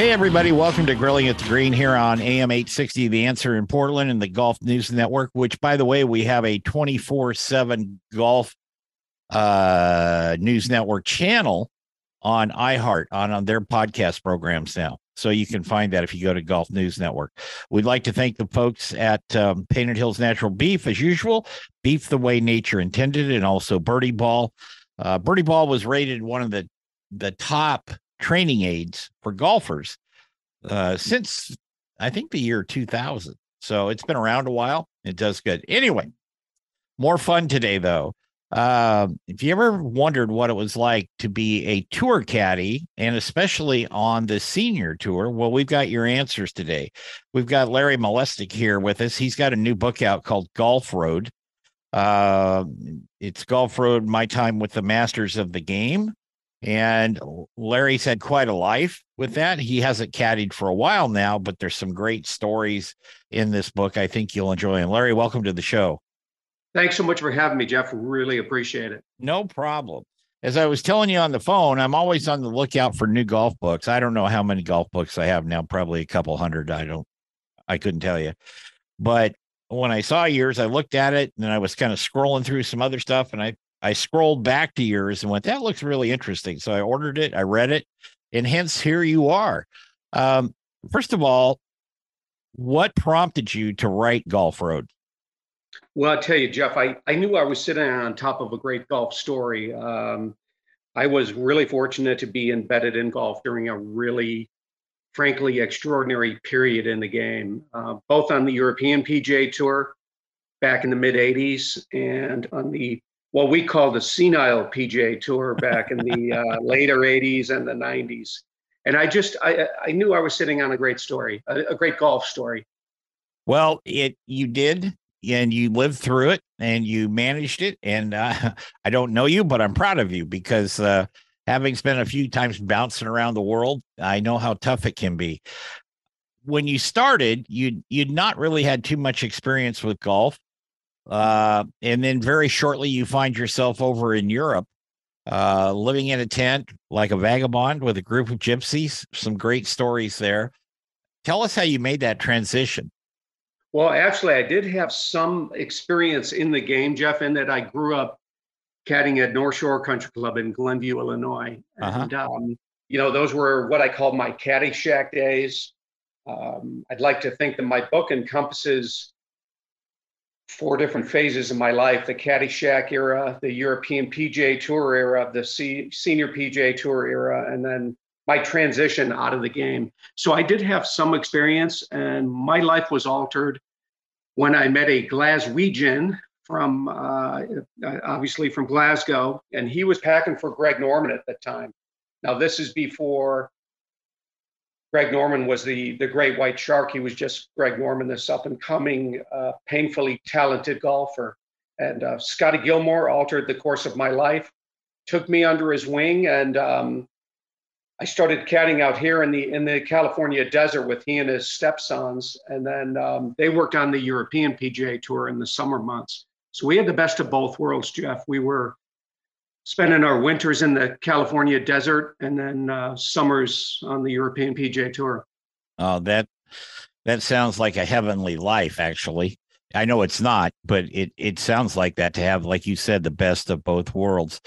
Hey, everybody, welcome to Grilling at the Green here on AM 860, The Answer in Portland and the Golf News Network, which, by the way, we have a 24 7 golf uh, news network channel on iHeart, on, on their podcast programs now. So you can find that if you go to Golf News Network. We'd like to thank the folks at um, Painted Hills Natural Beef, as usual, beef the way nature intended, and also Birdie Ball. Uh, Birdie Ball was rated one of the the top training aids for golfers uh, since I think the year 2000. So it's been around a while. It does good. Anyway, more fun today, though. Uh, if you ever wondered what it was like to be a tour caddy, and especially on the senior tour, well, we've got your answers today. We've got Larry Malesic here with us. He's got a new book out called Golf Road. Uh, it's Golf Road My Time with the Masters of the Game. And Larry's had quite a life with that. He hasn't caddied for a while now, but there's some great stories in this book I think you'll enjoy. And Larry, welcome to the show. Thanks so much for having me, Jeff. Really appreciate it. No problem. As I was telling you on the phone, I'm always on the lookout for new golf books. I don't know how many golf books I have now, probably a couple hundred. I don't, I couldn't tell you. But when I saw yours, I looked at it and then I was kind of scrolling through some other stuff and I I scrolled back to yours and went, that looks really interesting. So I ordered it, I read it, and hence here you are. Um, first of all, what prompted you to write Golf Road? Well, I'll tell you, Jeff, I, I knew I was sitting on top of a great golf story. Um, I was really fortunate to be embedded in golf during a really, frankly, extraordinary period in the game, uh, both on the European PGA Tour back in the mid 80s and on the what we called the senile PGA Tour back in the uh, later 80s and the 90s. And I just I I knew I was sitting on a great story, a, a great golf story. Well, it you did, and you lived through it, and you managed it. And uh, I don't know you, but I'm proud of you because uh, having spent a few times bouncing around the world, I know how tough it can be. When you started, you you'd not really had too much experience with golf uh, and then very shortly, you find yourself over in Europe, uh, living in a tent like a vagabond with a group of gypsies. Some great stories there. Tell us how you made that transition. Well, actually, I did have some experience in the game, Jeff, in that I grew up caddying at North Shore Country Club in Glenview, Illinois. Uh-huh. And, um, you know, those were what I called my caddy shack days. Um, I'd like to think that my book encompasses four different phases of my life the Caddyshack era, the European PGA Tour era, the C- senior PGA Tour era, and then my transition out of the game. So I did have some experience, and my life was altered when I met a Glaswegian from uh, obviously from Glasgow, and he was packing for Greg Norman at the time. Now, this is before Greg Norman was the the great white shark. He was just Greg Norman, this up and coming, uh, painfully talented golfer. And uh, Scotty Gilmore altered the course of my life, took me under his wing, and um, I started caddying out here in the in the California desert with he and his stepsons. And then um, they worked on the European PGA Tour in the summer months. So we had the best of both worlds, Jeff. We were spending our winters in the California desert and then uh, summers on the European PGA Tour. Oh, that that sounds like a heavenly life. Actually, I know it's not, but it it sounds like that to have, like you said, the best of both worlds.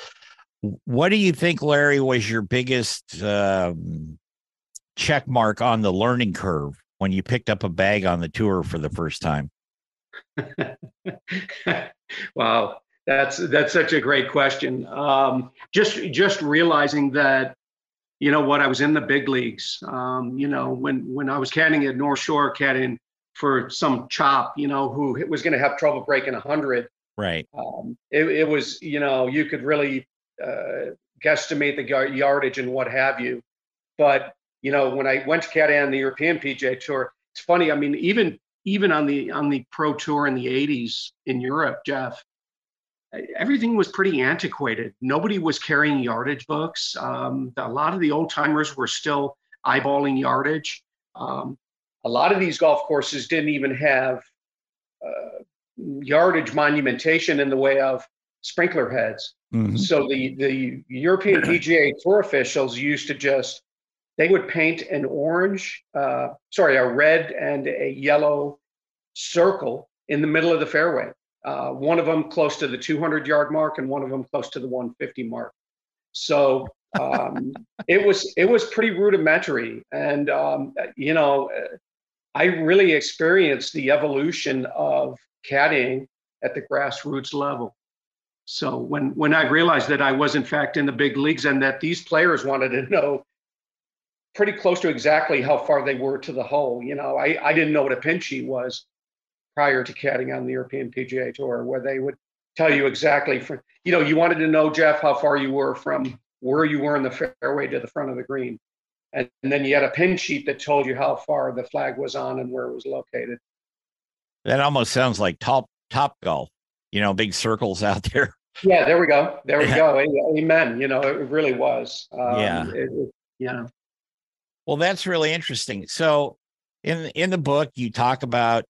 What do you think, Larry, was your biggest um, check mark on the learning curve when you picked up a bag on the tour for the first time? wow, that's that's such a great question. Um, just just realizing that, you know, what I was in the big leagues. Um, you know, when when I was caddying at North Shore, caddying for some chop, you know, who was going to have trouble breaking a hundred. Right. Um, it, it was, you know, you could really uh, guesstimate the yardage and what have you. But you know, when I went to on the European PGA Tour, it's funny. I mean, even even on the on the pro tour in the 80s in Europe, Jeff, everything was pretty antiquated. Nobody was carrying yardage books. Um, a lot of the old timers were still eyeballing yardage. Um, a lot of these golf courses didn't even have uh, yardage monumentation in the way of sprinkler heads. Mm-hmm. So the the European PGA Tour officials used to just they would paint an orange, uh, sorry, a red and a yellow circle in the middle of the fairway. Uh, one of them close to the 200 yard mark, and one of them close to the 150 mark. So um, it was it was pretty rudimentary, and um, you know, I really experienced the evolution of caddying at the grassroots level. So when when I realized that I was in fact in the big leagues and that these players wanted to know pretty close to exactly how far they were to the hole. You know, I, I didn't know what a pin sheet was prior to caddying on the European PGA Tour, where they would tell you exactly from, you know, you wanted to know, Jeff, how far you were from where you were in the fairway to the front of the green. And, and then you had a pin sheet that told you how far the flag was on and where it was located. That almost sounds like top top golf, you know, big circles out there. Yeah, there we go. There we go. Amen. You know, it really was. Um, yeah. It, it, yeah. Well, that's really interesting. So, in in the book, you talk about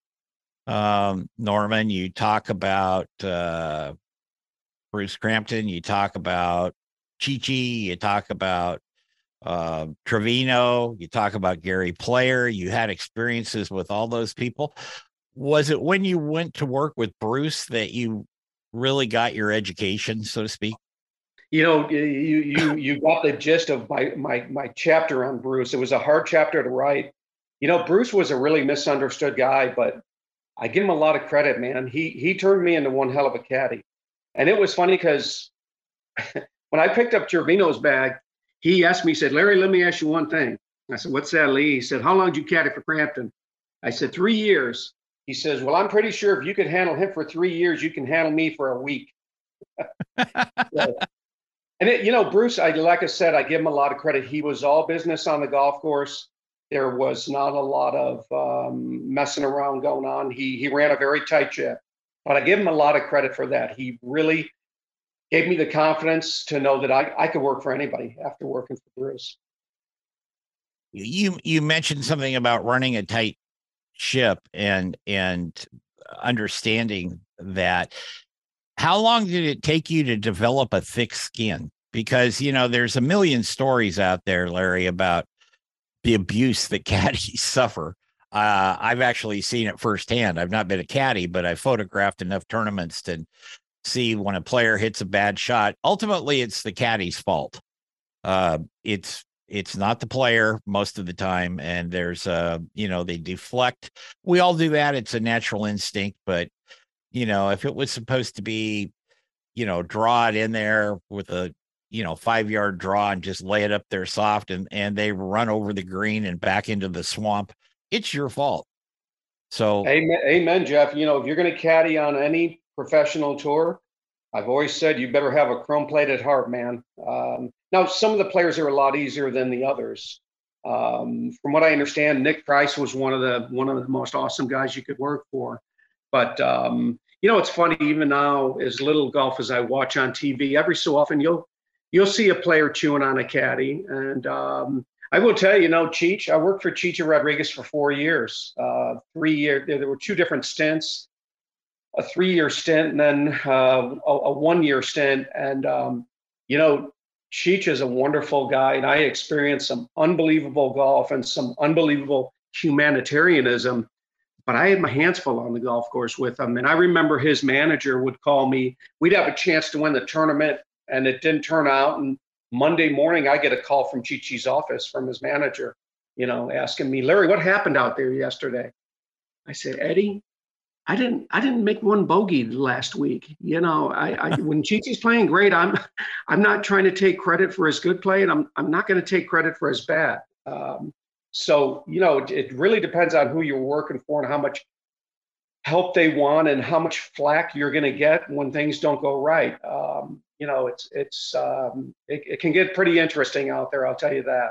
um, Norman. You talk about uh, Bruce Crampton. You talk about Chi Chi. You talk about uh, Trevino. You talk about Gary Player. You had experiences with all those people. Was it when you went to work with Bruce that you really got your education, so to speak? you know, you you you got the gist of my my my chapter on Bruce. It was a hard chapter to write. You know, Bruce was a really misunderstood guy, but I give him a lot of credit, man. He he turned me into one hell of a caddy. And it was funny because when I picked up Trevino's bag, he asked me, he said, Larry, let me ask you one thing. I said, What's that, Lee? He said, How long did you caddy for Crampton? I said, Three years. He says, Well, I'm pretty sure if you could handle him for three years, you can handle me for a week. so, and it, you know, Bruce, I like I said, I give him a lot of credit. He was all business on the golf course. There was not a lot of um, messing around going on. He he ran a very tight ship, but I give him a lot of credit for that. He really gave me the confidence to know that I, I could work for anybody after working for Bruce. You you mentioned something about running a tight ship and and understanding that how long did it take you to develop a thick skin? Because, you know, there's a million stories out there, Larry, about the abuse that caddies suffer. Uh, I've actually seen it firsthand. I've not been a caddy, but I photographed enough tournaments to see when a player hits a bad shot. Ultimately, it's the caddy's fault. Uh, it's it's not the player most of the time, and there's uh, you know, they deflect. We all do that. It's a natural instinct, but you know, if it was supposed to be, you know, draw it in there with a, you know, five yard draw and just lay it up there soft and, and they run over the green and back into the swamp, it's your fault. So, amen, amen Jeff. You know, if you're going to caddy on any professional tour, I've always said you better have a chrome plated heart, man. Um, now, some of the players are a lot easier than the others. Um, from what I understand, Nick Price was one of the one of the most awesome guys you could work for. But um, you know, it's funny even now, as little golf as I watch on TV, every so often you'll you'll see a player chewing on a caddy. And um, I will tell you, you know, Cheech, I worked for Chi Chi Rodriguez for four years, uh, three years. There were two different stints, a three-year stint, and then uh, a, a one-year stint. And um, you know, Cheech is a wonderful guy, and I experienced some unbelievable golf and some unbelievable humanitarianism but I had my hands full on the golf course with him. And I remember his manager would call me. We'd have a chance to win the tournament. And it didn't turn out. And Monday morning, I get a call from Chi Chi's office from his manager, you know, asking me, Larry, what happened out there yesterday? I said, Eddie, I didn't I didn't make one bogey last week. You know, I, I when Chi Chi's playing great, I'm I'm not trying to take credit for his good play, and I'm I'm not going to take credit for his bad. Um, so you know, it, it really depends on who you're working for and how much help they want and how much flack you're going to get when things don't go right. Um, you know, it's it's um, it, it, can get pretty interesting out there. I'll tell you that.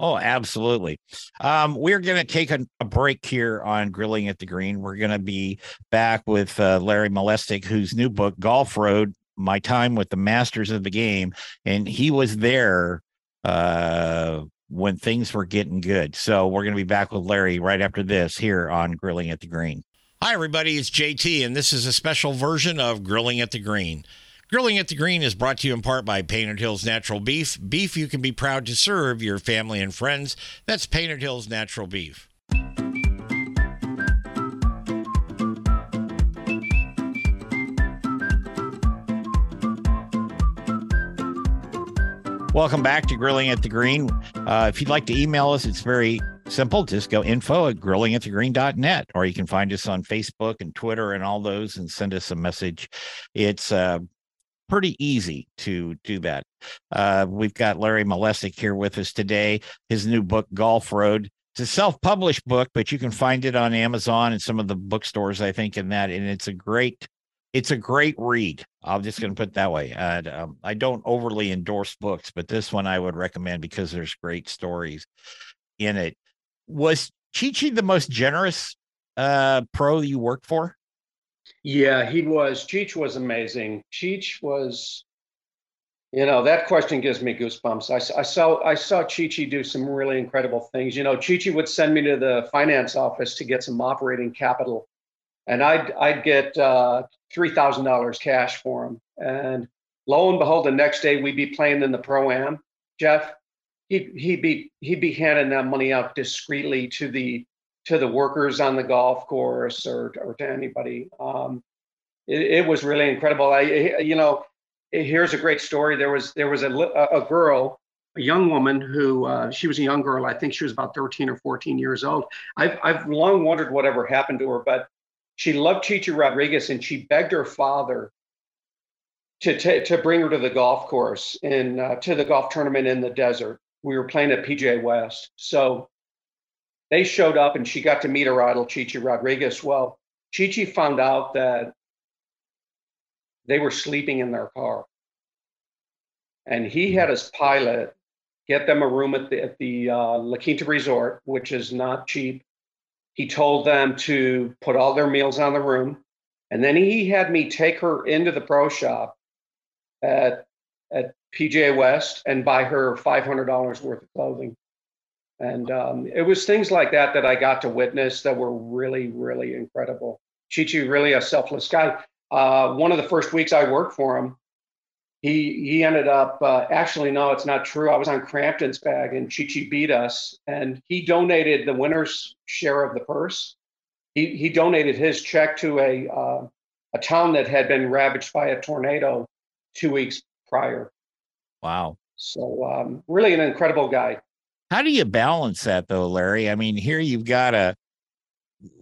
Oh, absolutely. Um, we're going to take a, a, break here on Grilling at the Green. We're going to be back with uh, Larry Malesic, whose new book, Golf Road My Time with the Masters of the Game. And he was there uh, when things were getting good. So we're going to be back with Larry right after this here on Grilling at the Green. Hi, everybody. It's JT, and this is a special version of Grilling at the Green. Grilling at the Green is brought to you in part by Painted Hills Natural Beef. Beef you can be proud to serve your family and friends. That's Painted Hills Natural Beef. Welcome back to Grilling at the Green. Uh, if you'd like to email us, it's very simple. Just go info at grillingatthegreen.net, or you can find us on Facebook and Twitter and all those and send us a message. It's uh, pretty easy to do that. Uh, we've got Larry Malesic here with us today. His new book, Golf Road. It's a self-published book, but you can find it on Amazon and some of the bookstores, I think, in that. And it's a great, it's a great read. I'm just going to put it that way. Um, I don't overly endorse books, but this one I would recommend because there's great stories in it was Chi Chi the most generous uh, pro you worked for? Yeah, he was. Cheech was amazing. Cheech was, you know, that question gives me goosebumps. I, I saw I saw Chichi do some really incredible things. You know, Chichi would send me to the finance office to get some operating capital, and I'd I'd get uh, three thousand dollars cash for him. And lo and behold, the next day we'd be playing in the pro am. Jeff, he he'd be he'd be handing that money out discreetly to the to the workers on the golf course or or to anybody. Um, it, it, was really incredible. I you know here's a great story. There was there was a a girl. A young woman who uh, she was a young girl. I think she was about 13 or 14 years old. I've I've long wondered whatever happened to her, but she loved Chichi Rodriguez and she begged her father to t- to bring her to the golf course and uh, to the golf tournament in the desert we were playing at PGA West. So they showed up and she got to meet her idol, Chichi Rodriguez. Well, Chichi found out that they were sleeping in their car. And he had his pilot get them a room at the, at the uh, La Quinta Resort, which is not cheap. He told them to put all their meals on the room. And then he had me take her into the pro shop at, at PGA West and buy her $500 worth of clothing. And um, it was things like that that I got to witness that were really, really incredible. Chichi, really a selfless guy. Uh, one of the first weeks I worked for him, he he ended up uh, actually no, it's not true. I was on Crampton's bag and Chichi beat us, and he donated the winner's share of the purse. He he donated his check to a uh, a town that had been ravaged by a tornado two weeks prior. Wow. So um, really an incredible guy. How do you balance that though, Larry? I mean, here you've got a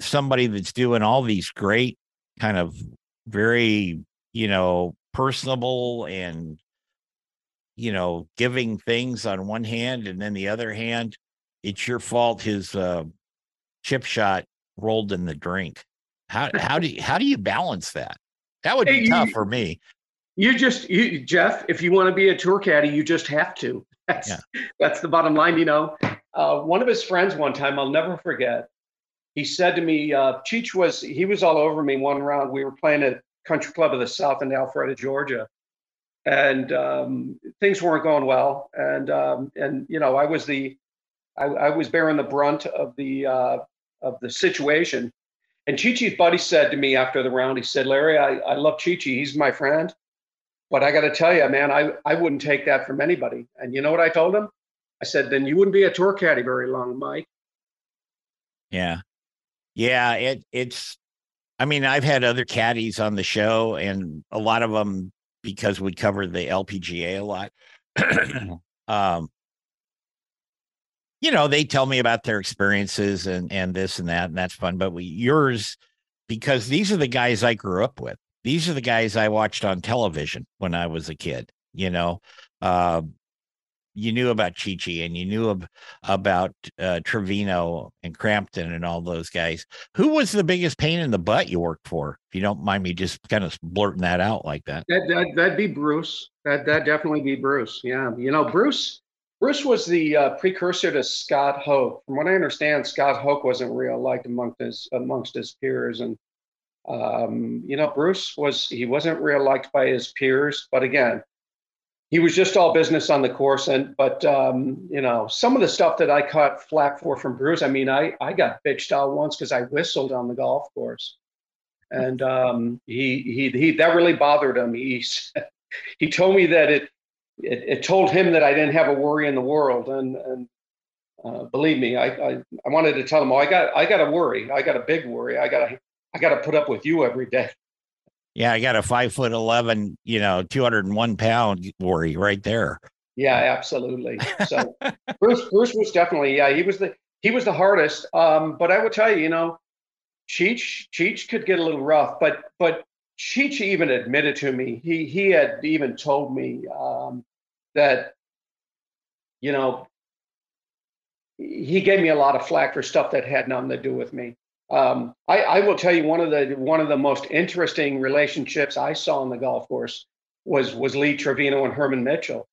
somebody that's doing all these great kind of very, you know, personable and you know, giving things on one hand and then the other hand, it's your fault his uh, chip shot rolled in the drink. How how do you, how do you balance that? That would be hey, tough you, for me. You just, you, Jeff, if you want to be a tour caddy, you just have to. That's, yeah. that's the bottom line. You know, uh, one of his friends one time, I'll never forget, he said to me, uh, Cheech was, he was all over me one round. We were playing at Country Club of the South in Alpharetta, Georgia. And um, things weren't going well. And, um, and, you know, I was the, I, I was bearing the brunt of the, uh, of the situation. And Chi-Chi's buddy said to me after the round, he said, Larry, I, I love Chi-Chi. He's my friend. But I got to tell you, man, I, I wouldn't take that from anybody. And you know what I told him? I said, then you wouldn't be a tour caddy very long, Mike. Yeah. Yeah. It, it's, I mean, I've had other caddies on the show, and a lot of them because we cover the LPGA a lot. um, you know, they tell me about their experiences and and this and that, and that's fun. But we yours, because these are the guys I grew up with. These are the guys I watched on television when I was a kid. You know, uh, you knew about Chi-Chi and you knew ab- about uh, Trevino and Crampton and all those guys. Who was the biggest pain in the butt you worked for? If you don't mind me just kind of blurting that out like that. That, that that'd be Bruce. That that definitely be Bruce. Yeah, you know Bruce. Bruce was the uh, precursor to Scott Hoch. From what I understand, Scott Hoch wasn't real liked amongst his amongst his peers, and um, you know Bruce was he wasn't real liked by his peers. But again, he was just all business on the course. And but um, you know, some of the stuff that I caught flack for from Bruce, I mean, I I got bitched out once because I whistled on the golf course, and um, he he he that really bothered him. He he told me that it, it, it told him that I didn't have a worry in the world, and and. Uh, believe me, I, I I wanted to tell him, oh, I got I got a worry. I got a big worry. I got to I got to put up with you every day. Yeah, I got a five foot eleven, you know, two hundred and one pound worry right there. Yeah, absolutely. So Bruce, Bruce was definitely, yeah, he was the he was the hardest. Um, but I will tell you, you know, Cheech Cheech could get a little rough, but but Cheech even admitted to me, he he had even told me um, that, you know, he gave me a lot of flack for stuff that had nothing to do with me. Um, I, I, will tell you one of the one of the most interesting relationships I saw on the golf course was was Lee Trevino and Herman Mitchell.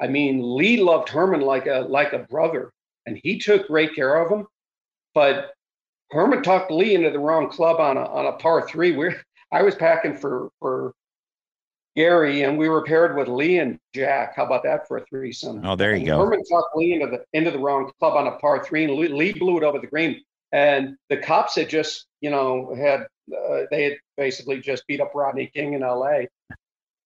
I mean, Lee loved Herman like a like a brother, and he took great care of him. But Herman talked Lee into the wrong club on a on a par three. Where I was packing for for Gary, and we were paired with Lee and Jack. How about that for a threesome? Oh, there you and go. Herman talked Lee into the into the wrong club on a par three, and Lee blew it over the green. And the cops had just, you know, had uh, they had basically just beat up Rodney King in L.A.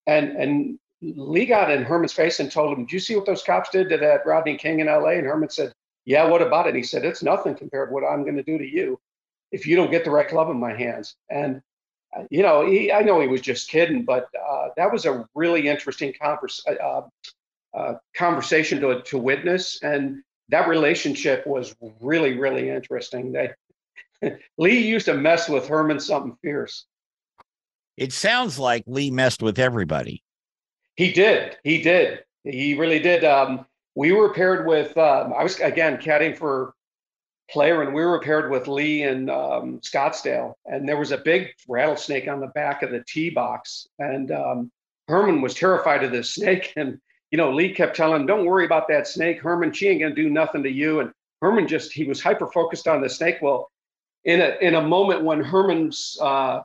And and Lee got in Herman's face and told him, "Do you see what those cops did to that Rodney King in L.A.?" And Herman said, "Yeah, what about it?" And he said, "It's nothing compared to what I'm going to do to you if you don't get the right club in my hands." And uh, you know, he, I know he was just kidding, but uh, that was a really interesting converse, uh, uh, conversation to to witness. And that relationship was really, really interesting. They, Lee used to mess with Herman something fierce. It sounds like Lee messed with everybody. He did. He did. He really did. Um, we were paired with, um, I was again caddying for Player, and we were paired with Lee and um, Scottsdale. And there was a big rattlesnake on the back of the tee box. And um, Herman was terrified of this snake. And you know, Lee kept telling him, "Don't worry about that snake, Herman. She ain't gonna do nothing to you." And Herman just he was hyper focused on the snake. Well, in a in a moment when Herman's uh,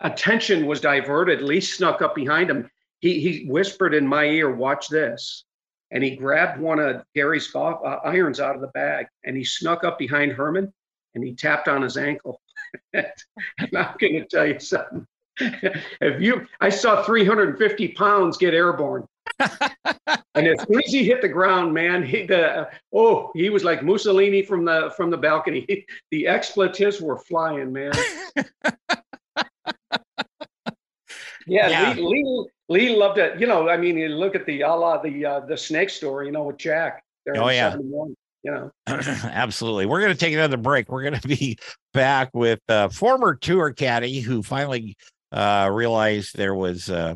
attention was diverted, Lee snuck up behind him. He he whispered in my ear, "Watch this." And he grabbed one of Gary's golf uh, irons out of the bag, and he snuck up behind Herman, and he tapped on his ankle. and I'm going to tell you something. if you, I saw 350 pounds get airborne and as soon as he hit the ground, man, he the oh, he was like Mussolini from the from the balcony. the expletives were flying, man. yeah, yeah. Lee, Lee, Lee, loved it. You know, I mean, you look at the a la the uh, the snake story, you know, with Jack. Oh yeah. You know. Absolutely. We're going to take another break. We're going to be back with uh, former tour caddy who finally uh, realized there was uh,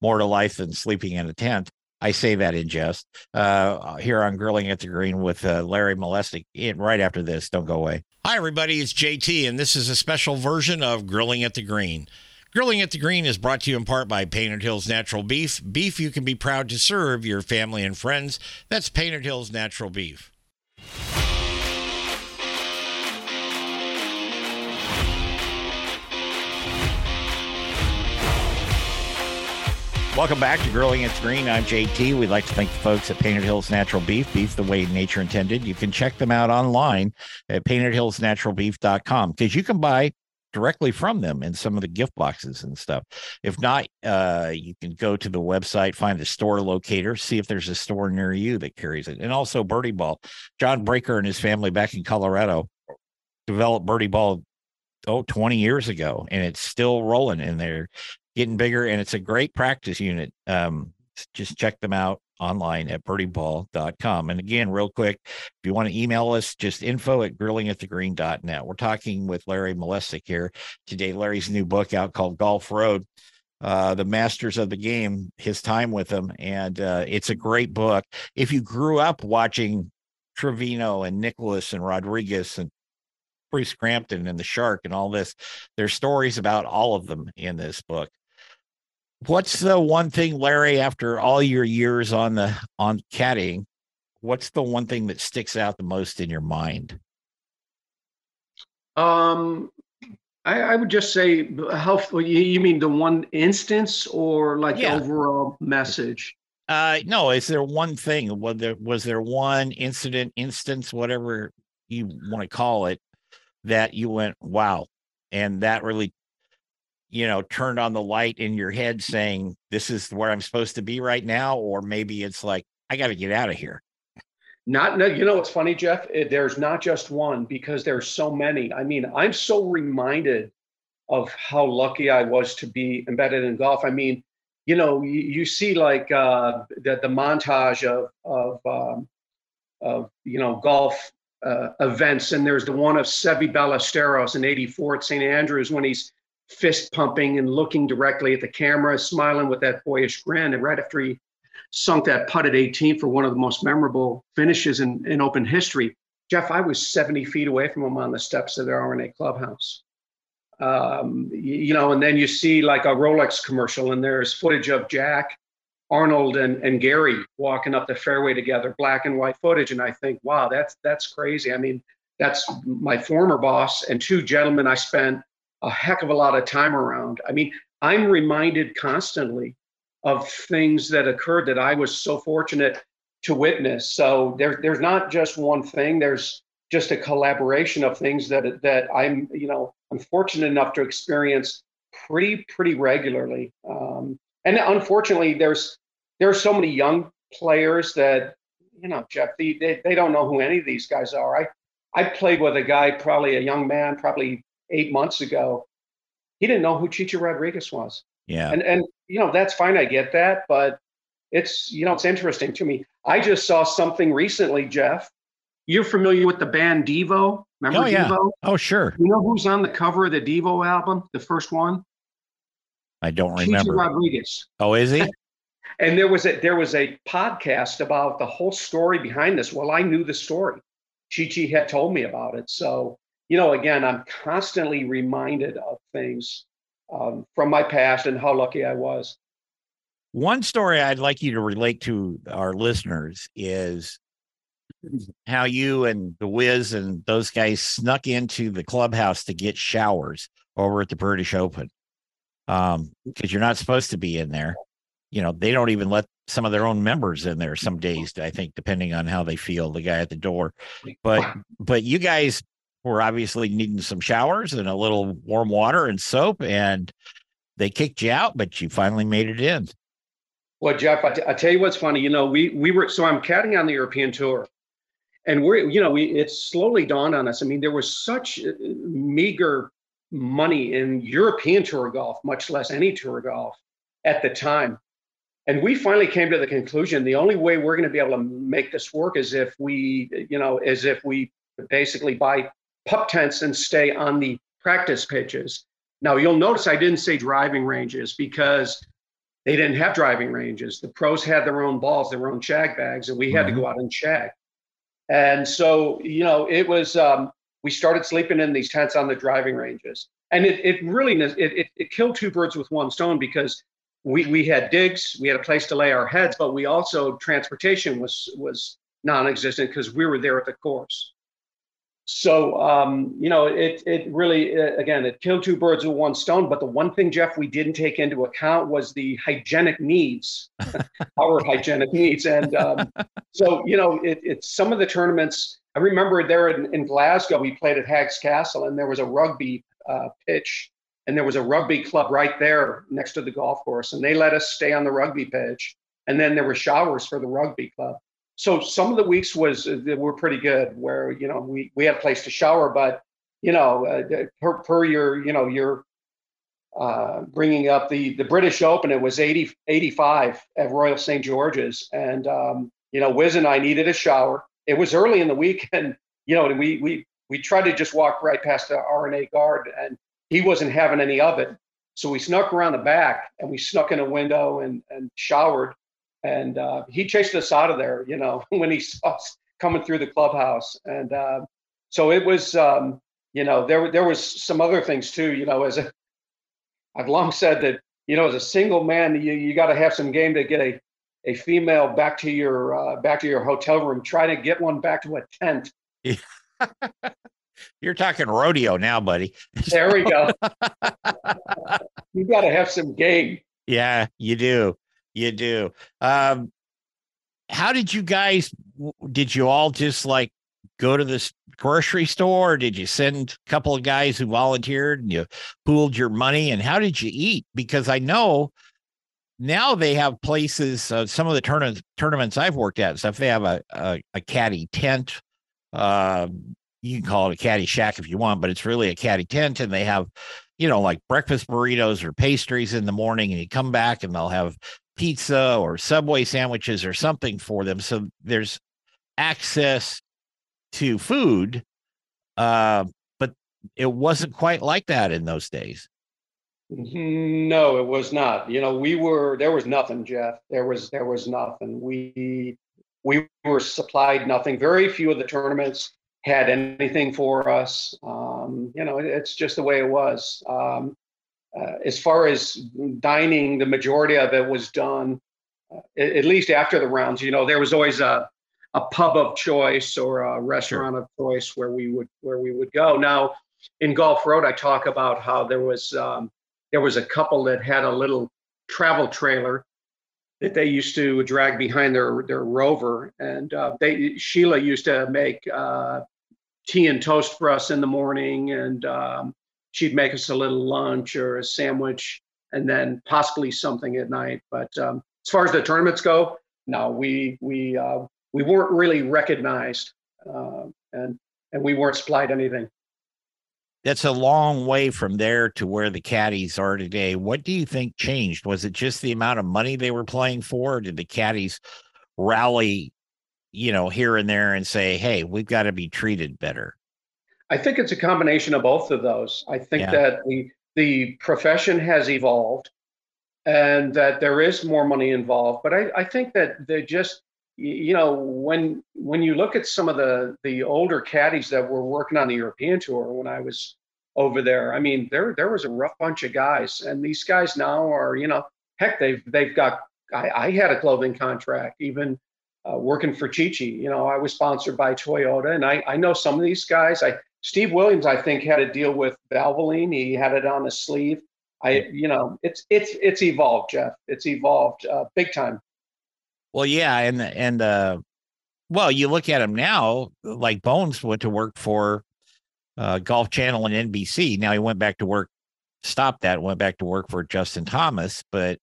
more to life than sleeping in a tent. I say that in jest. Uh, here on Grilling at the Green with uh, Larry Malesic. Right after this, don't go away. Hi, everybody. It's JT, and this is a special version of Grilling at the Green. Grilling at the Green is brought to you in part by Painted Hills Natural Beef. Beef you can be proud to serve your family and friends. That's Painted Hills Natural Beef. Welcome back to Grilling It's Green. I'm JT. We'd like to thank the folks at Painted Hills Natural Beef, beef the way nature intended. You can check them out online at paintedhillsnaturalbeef.com because you can buy directly from them in some of the gift boxes and stuff. If not, uh, you can go to the website, find the store locator, see if there's a store near you that carries it. And also Birdie Ball. John Breaker and his family back in Colorado developed Birdie Ball oh 20 years ago and it's still rolling in there getting bigger, and it's a great practice unit. Um, just check them out online at birdieball.com. And again, real quick, if you want to email us, just info at grillingatthegreen.net. We're talking with Larry Malesic here today. Larry's new book out called Golf Road. Uh, the masters of the game, his time with them. And uh, it's a great book. If you grew up watching Trevino and Nicklaus and Rodriguez and Bruce Crampton and the Shark and all this, there's stories about all of them in this book what's the one thing larry after all your years on the on caddying what's the one thing that sticks out the most in your mind? Um i, I would just say how you mean the one instance or like yeah. the overall message? Uh no is there one thing? Was there was there one incident instance whatever you want to call it that you went wow and that really you know, turned on the light in your head saying, this is where I'm supposed to be right now? Or maybe it's like, I got to get out of here. Not, no, you know, what's funny, Jeff? It, there's not just one because there's so many. I mean, I'm so reminded of how lucky I was to be embedded in golf. I mean, you know, you, you see like uh, the, the montage of, of, um, of, you know, golf uh, events. And there's the one of Seve Ballesteros in 84 at St. Andrews when he's fist pumping and looking directly at the camera, smiling with that boyish grin. And right after he sunk that putt at 18 for one of the most memorable finishes in, in open history, Jeff, I was 70 feet away from him on the steps of the R&A clubhouse. Um, you know, and then you see like a Rolex commercial, and there's footage of Jack, Arnold, and, and Gary walking up the fairway together, black and white footage. And I think, wow, that's that's crazy. I mean, that's my former boss and two gentlemen I spent a heck of a lot of time around. I mean, I'm reminded constantly of things that occurred that I was so fortunate to witness. So there, there's not just one thing. There's just a collaboration of things that that I'm, you know, I'm fortunate enough to experience pretty pretty regularly. Um, and unfortunately, there's there's so many young players that you know, Jeff, they, they, they don't know who any of these guys are. I I played with a guy, probably a young man, probably eight months ago, he didn't know who Chichi Rodriguez was. Yeah. And and you know, that's fine, I get that, but it's you know, it's interesting to me. I just saw something recently, Jeff. You're familiar with the band Devo? Remember oh, yeah. Devo? Oh, sure. You know who's on the cover of the Devo album, the first one? I don't remember. Chichi Rodriguez. Oh, is he? and there was a there was a podcast about the whole story behind this. Well, I knew the story. Chichi had told me about it. So you know, again, I'm constantly reminded of things um, from my past and how lucky I was. One story I'd like you to relate to our listeners is how you and the Wiz and those guys snuck into the clubhouse to get showers over at the British Open. Um, because you're not supposed to be in there. You know, they don't even let some of their own members in there some days, I think, depending on how they feel, the guy at the door. But but you guys were obviously needing some showers and a little warm water and soap, and they kicked you out, but you finally made it in. Well, Jeff, I, t- I tell you what's funny. You know, we we were so I'm caddying on the European tour, and we're you know we it slowly dawned on us. I mean, there was such uh, meager money in European tour golf, much less any tour golf at the time. And we finally came to the conclusion the only way we're going to be able to make this work is if we, you know, is if we basically buy pup tents and stay on the practice pitches. Now, you'll notice I didn't say driving ranges because they didn't have driving ranges. The pros had their own balls, their own shag bags, and we had mm-hmm. to go out and shag. And so, you know, it was, um, we started sleeping in these tents on the driving ranges. And it, it really, it, it, it killed two birds with one stone because we, we had digs, we had a place to lay our heads, but we also, transportation was, was non-existent because we were there at the course. So um, you know, it it really uh, again it killed two birds with one stone. But the one thing, Jeff, we didn't take into account was the hygienic needs, our hygienic needs, and um, so you know, it, it's some of the tournaments. I remember there in, in, Glasgow, we played at Haggs Castle, and there was a rugby uh, pitch, and there was a rugby club right there next to the golf course, and they let us stay on the rugby pitch, and then there were showers for the rugby club so some of the weeks was uh, were pretty good where you know we we had a place to shower but you know uh, per, per your you know your uh, bringing up the the British Open. It was 80, 85 at Royal St George's, and um, you know, Wiz and I needed a shower. It was early in the week, and you know, we we we tried to just walk right past the R&A guard, and he wasn't having any of it. So we snuck around the back, and we snuck in a window and and showered, and uh, he chased us out of there. You know, when he saw us coming through the clubhouse, and uh, so it was. Um, you know, there there was some other things too. You know, as a I've long said that you know, as a single man, you you got to have some game to get a a female back to your uh, back to your hotel room. Try to get one back to a tent. You're talking rodeo now, buddy. There we go. you got to have some game. Yeah, you do. You do. Um, how did you guys? Did you all just like go to this grocery store? did you send a couple of guys who volunteered and you pooled your money? And how did you eat? Because I know now they have places. Uh, some of the tournaments tournaments I've worked at stuff. They have a a, a caddy tent. Uh, you can call it a caddy shack if you want, but it's really a caddy tent, and they have, you know, like breakfast burritos or pastries in the morning, and you come back and they'll have pizza or Subway sandwiches or something for them. So there's access to food, uh, but it wasn't quite like that in those days. No, it was not. You know, we were there was nothing, Jeff. There was there was nothing. We we were supplied nothing. Very few of the tournaments had anything for us. Um, you know, it's just the way it was. Um, uh, as far as dining, the majority of it was done, uh, at least after the rounds. You know, there was always a a pub of choice or a restaurant sure. of choice where we would where we would go. Now, in Golf Road, I talk about how there was um, there was a couple that had a little travel trailer that they used to drag behind their their rover, and uh, they Sheila used to make uh, tea and toast for us in the morning, and um, she'd make us a little lunch or a sandwich, and then possibly something at night. But um, as far as the tournaments go, no, we we uh, we weren't really recognized, uh, and and we weren't supplied anything. That's a long way from there to where the caddies are today. What do you think changed? Was it just the amount of money they were playing for? Or did the caddies rally, you know, here and there and say, "Hey, we've got to be treated better"? I think it's a combination of both of those. I think yeah. that the the profession has evolved and that there is more money involved. But I, I think that they just you know when when you look at some of the the older caddies that were working on the European tour when I was over there, I mean there there was a rough bunch of guys, and these guys now are you know heck they've they've got I, I had a clothing contract even uh, working for Chi Chi. You know I was sponsored by Toyota, and I I know some of these guys. I Steve Williams I think had a deal with Valvoline. He had it on his sleeve. I you know it's it's it's evolved, Jeff. It's evolved uh, big time. Well, yeah, and and uh, well, you look at him now. Like Bones went to work for uh, Golf Channel and NBC. Now he went back to work, stopped that, went back to work for Justin Thomas. But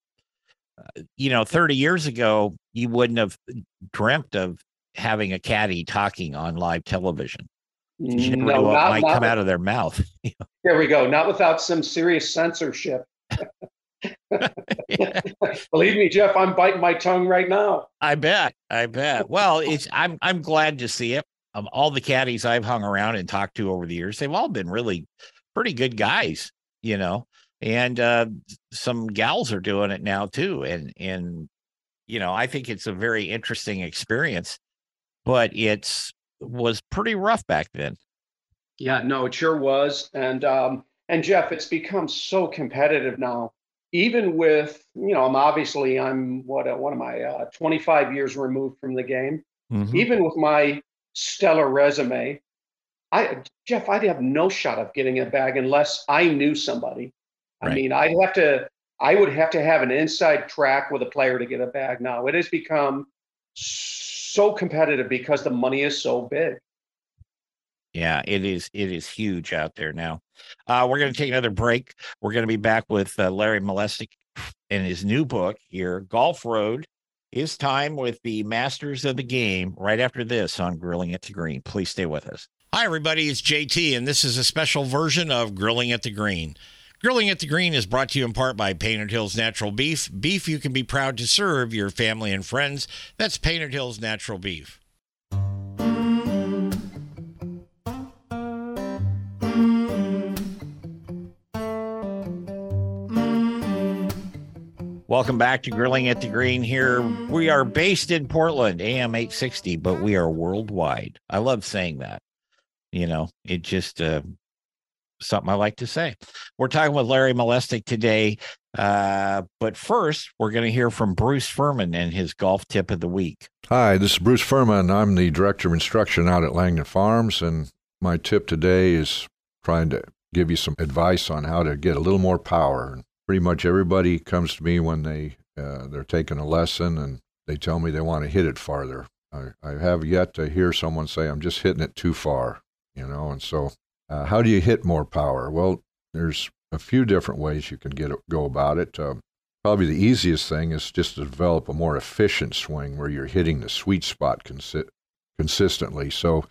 uh, you know, thirty years ago, you wouldn't have dreamt of having a caddy talking on live television. You never no, what not, might not come with, out of their mouth. there we go. Not without some serious censorship. Believe me, Jeff, I'm biting my tongue right now. I bet. I bet. Well, it's I'm I'm glad to see it. Um, all the caddies I've hung around and talked to over the years, they've all been really pretty good guys, you know. And uh, some gals are doing it now too. And and you know, I think it's a very interesting experience, but it's was pretty rough back then. Yeah, no, it sure was. And um and Jeff, it's become so competitive now even with you know i'm obviously i'm what what am i uh, 25 years removed from the game mm-hmm. even with my stellar resume i jeff i'd have no shot of getting a bag unless i knew somebody right. i mean i'd have to i would have to have an inside track with a player to get a bag now it has become so competitive because the money is so big yeah, it is. It is huge out there now. Uh, we're going to take another break. We're going to be back with uh, Larry Malesic in his new book here, Golf Road. His time with the masters of the game. Right after this on Grilling at the Green. Please stay with us. Hi, everybody. It's JT, and this is a special version of Grilling at the Green. Grilling at the Green is brought to you in part by Painted Hills Natural Beef. Beef you can be proud to serve your family and friends. That's Painted Hills Natural Beef. Welcome back to Grilling at the Green here. We are based in Portland, AM 860, but we are worldwide. I love saying that. You know, it just uh, something I like to say. We're talking with Larry Malesic today. Uh, but first, we're going to hear from Bruce Furman and his golf tip of the week. Hi, this is Bruce Furman. I'm the director of instruction out at Langdon Farms. And my tip today is trying to give you some advice on how to get a little more power And pretty much everybody comes to me when they uh, they're taking a lesson and they tell me they want to hit it farther. I, I have yet to hear someone say I'm just hitting it too far, you know. And so, uh, how do you hit more power? Well, there's a few different ways you can get go about it. Uh, probably the easiest thing is just to develop a more efficient swing where you're hitting the sweet spot consi- consistently. So,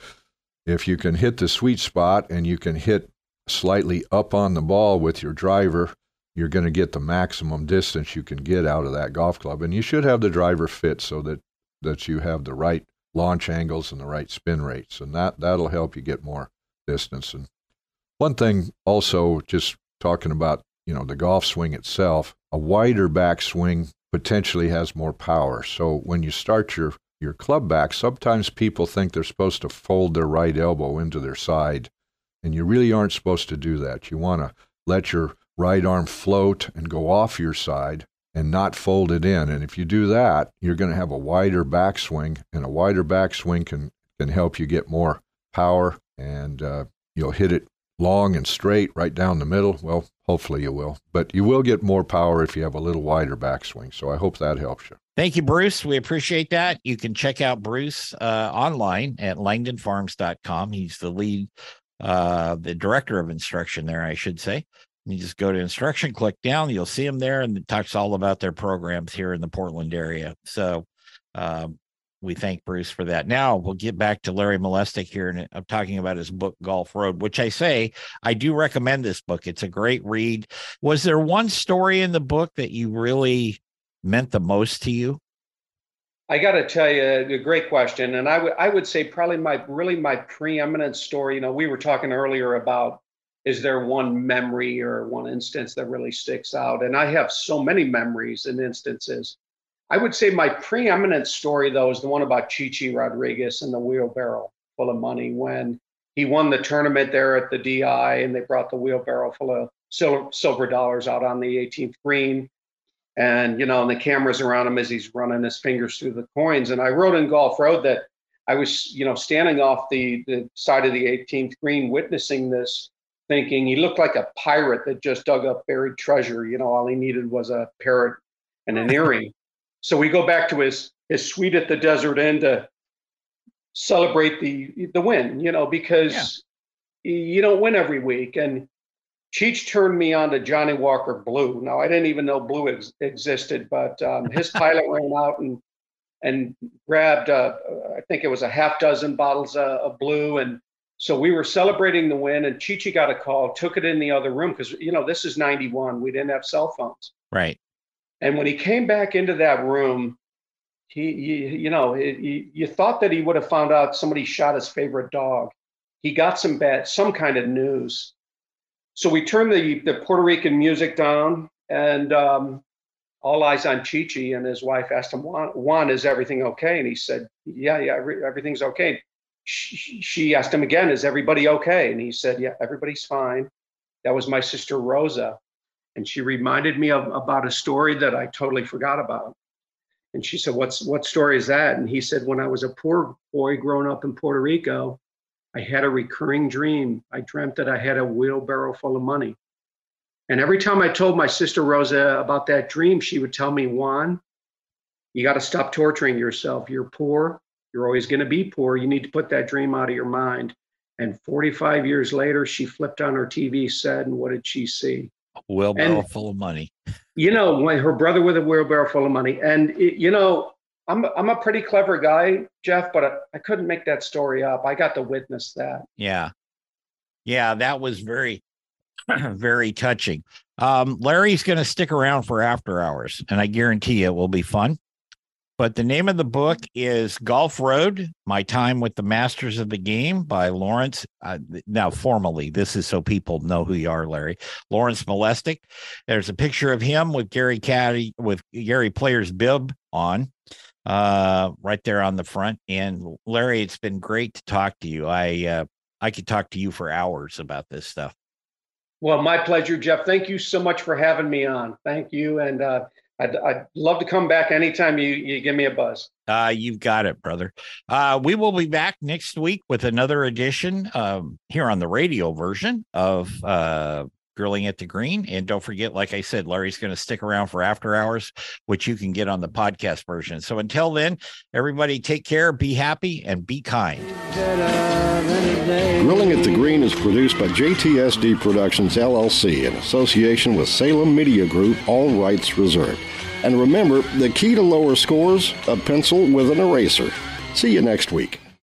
if you can hit the sweet spot and you can hit slightly up on the ball with your driver you're going to get the maximum distance you can get out of that golf club. And you should have the driver fit so that, that you have the right launch angles and the right spin rates. And that, that'll help you get more distance. And one thing also, just talking about, you know, the golf swing itself, a wider backswing potentially has more power. So when you start your, your club back, sometimes people think they're supposed to fold their right elbow into their side. And you really aren't supposed to do that. You want to let your right arm float and go off your side and not fold it in. And if you do that, you're going to have a wider backswing, and a wider backswing can can help you get more power, and uh, you'll hit it long and straight right down the middle. Well, hopefully you will, but you will get more power if you have a little wider backswing. So I hope that helps you. Thank you, Bruce. We appreciate that. You can check out Bruce uh, online at langdonfarms.com. He's the lead, uh, the director of instruction there, I should say. You just go to instruction, click down, you'll see them there, and it talks all about their programs here in the Portland area. So um, we thank Bruce for that. Now we'll get back to Larry Malesic here, and I'm talking about his book Golf Road, which I say I do recommend this book. It's a great read. Was there one story in the book that you really meant the most to you? I got to tell you, a great question, and I would I would say probably my really my preeminent story. You know, we were talking earlier about is there one memory or one instance that really sticks out? And I have so many memories and instances. I would say my preeminent story, though, is the one about Chi Chi Rodriguez and the wheelbarrow full of money when he won the tournament there at the DI and they brought the wheelbarrow full of silver, silver dollars out on the 18th green. And, you know, and the cameras around him as he's running his fingers through the coins. And I wrote in Golf Road that I was, you know, standing off the, the side of the 18th green witnessing this thinking he looked like a pirate that just dug up buried treasure. You know, all he needed was a parrot and an earring. So we go back to his his suite at the Desert Inn to celebrate the the win. You know, because yeah. you don't win every week. And Cheech turned me on to Johnnie Walker Blue. Now I didn't even know Blue ex- existed, but um, his pilot ran out and and grabbed uh, I think it was a half dozen bottles uh, of Blue and so we were celebrating the win, and Chi Chi got a call, took it in the other room because you know this is '91. We didn't have cell phones, right? And when he came back into that room, he, he you know, he, you thought that he would have found out somebody shot his favorite dog. He got some bad, some kind of news. So we turned the the Puerto Rican music down, and um, all eyes on Chi Chi. And his wife asked him, "Juan, Juan, is everything okay?" And he said, "Yeah, yeah, everything's okay." she, asked him again, Is everybody okay? And he said, Yeah, everybody's fine. That was my sister Rosa. And she reminded me of about a story that I totally forgot about. And she said, What's what story is that? And he said, When I was a poor boy growing up in Puerto Rico, I had a recurring dream. I dreamt that I had a wheelbarrow full of money. And every time I told my sister Rosa about that dream, she would tell me, Juan, you got to stop torturing yourself. You're poor. You're always going to be poor. You need to put that dream out of your mind. And 45 years later, she flipped on her TV set, and what did she see? Wheelbarrow and, full of money. You know, when her brother with a wheelbarrow full of money. And, it, you know, I'm, I'm a pretty clever guy, Jeff, but I, I couldn't make that story up. I got to witness that. Yeah. Yeah, that was very, very touching. Um, Larry's going to stick around for after hours, and I guarantee it will be fun. But the name of the book is Golf Road My Time with the Masters of the Game by Lawrence. Uh, now, formally, this is so people know who you are, Larry. Lawrence Malesic. There's a picture of him with Gary Caddy, with Gary Player's bib on uh, right there on the front. And Larry, it's been great to talk to you. I, uh, I could talk to you for hours about this stuff. Well, my pleasure, Jeff. Thank you so much for having me on. Thank you. And, uh, I'd, I'd love to come back anytime you, you give me a buzz. Uh, you've got it, brother. Uh, we will be back next week with another edition um, here on the radio version of uh, Grilling at the Green. And don't forget, like I said, Larry's going to stick around for after hours, which you can get on the podcast version. So until then, everybody take care, be happy, and be kind. Grilling at the Green is produced by JTSD Productions LLC in association with Salem Media Group, all rights reserved. And remember, the key to lower scores, a pencil with an eraser. See you next week.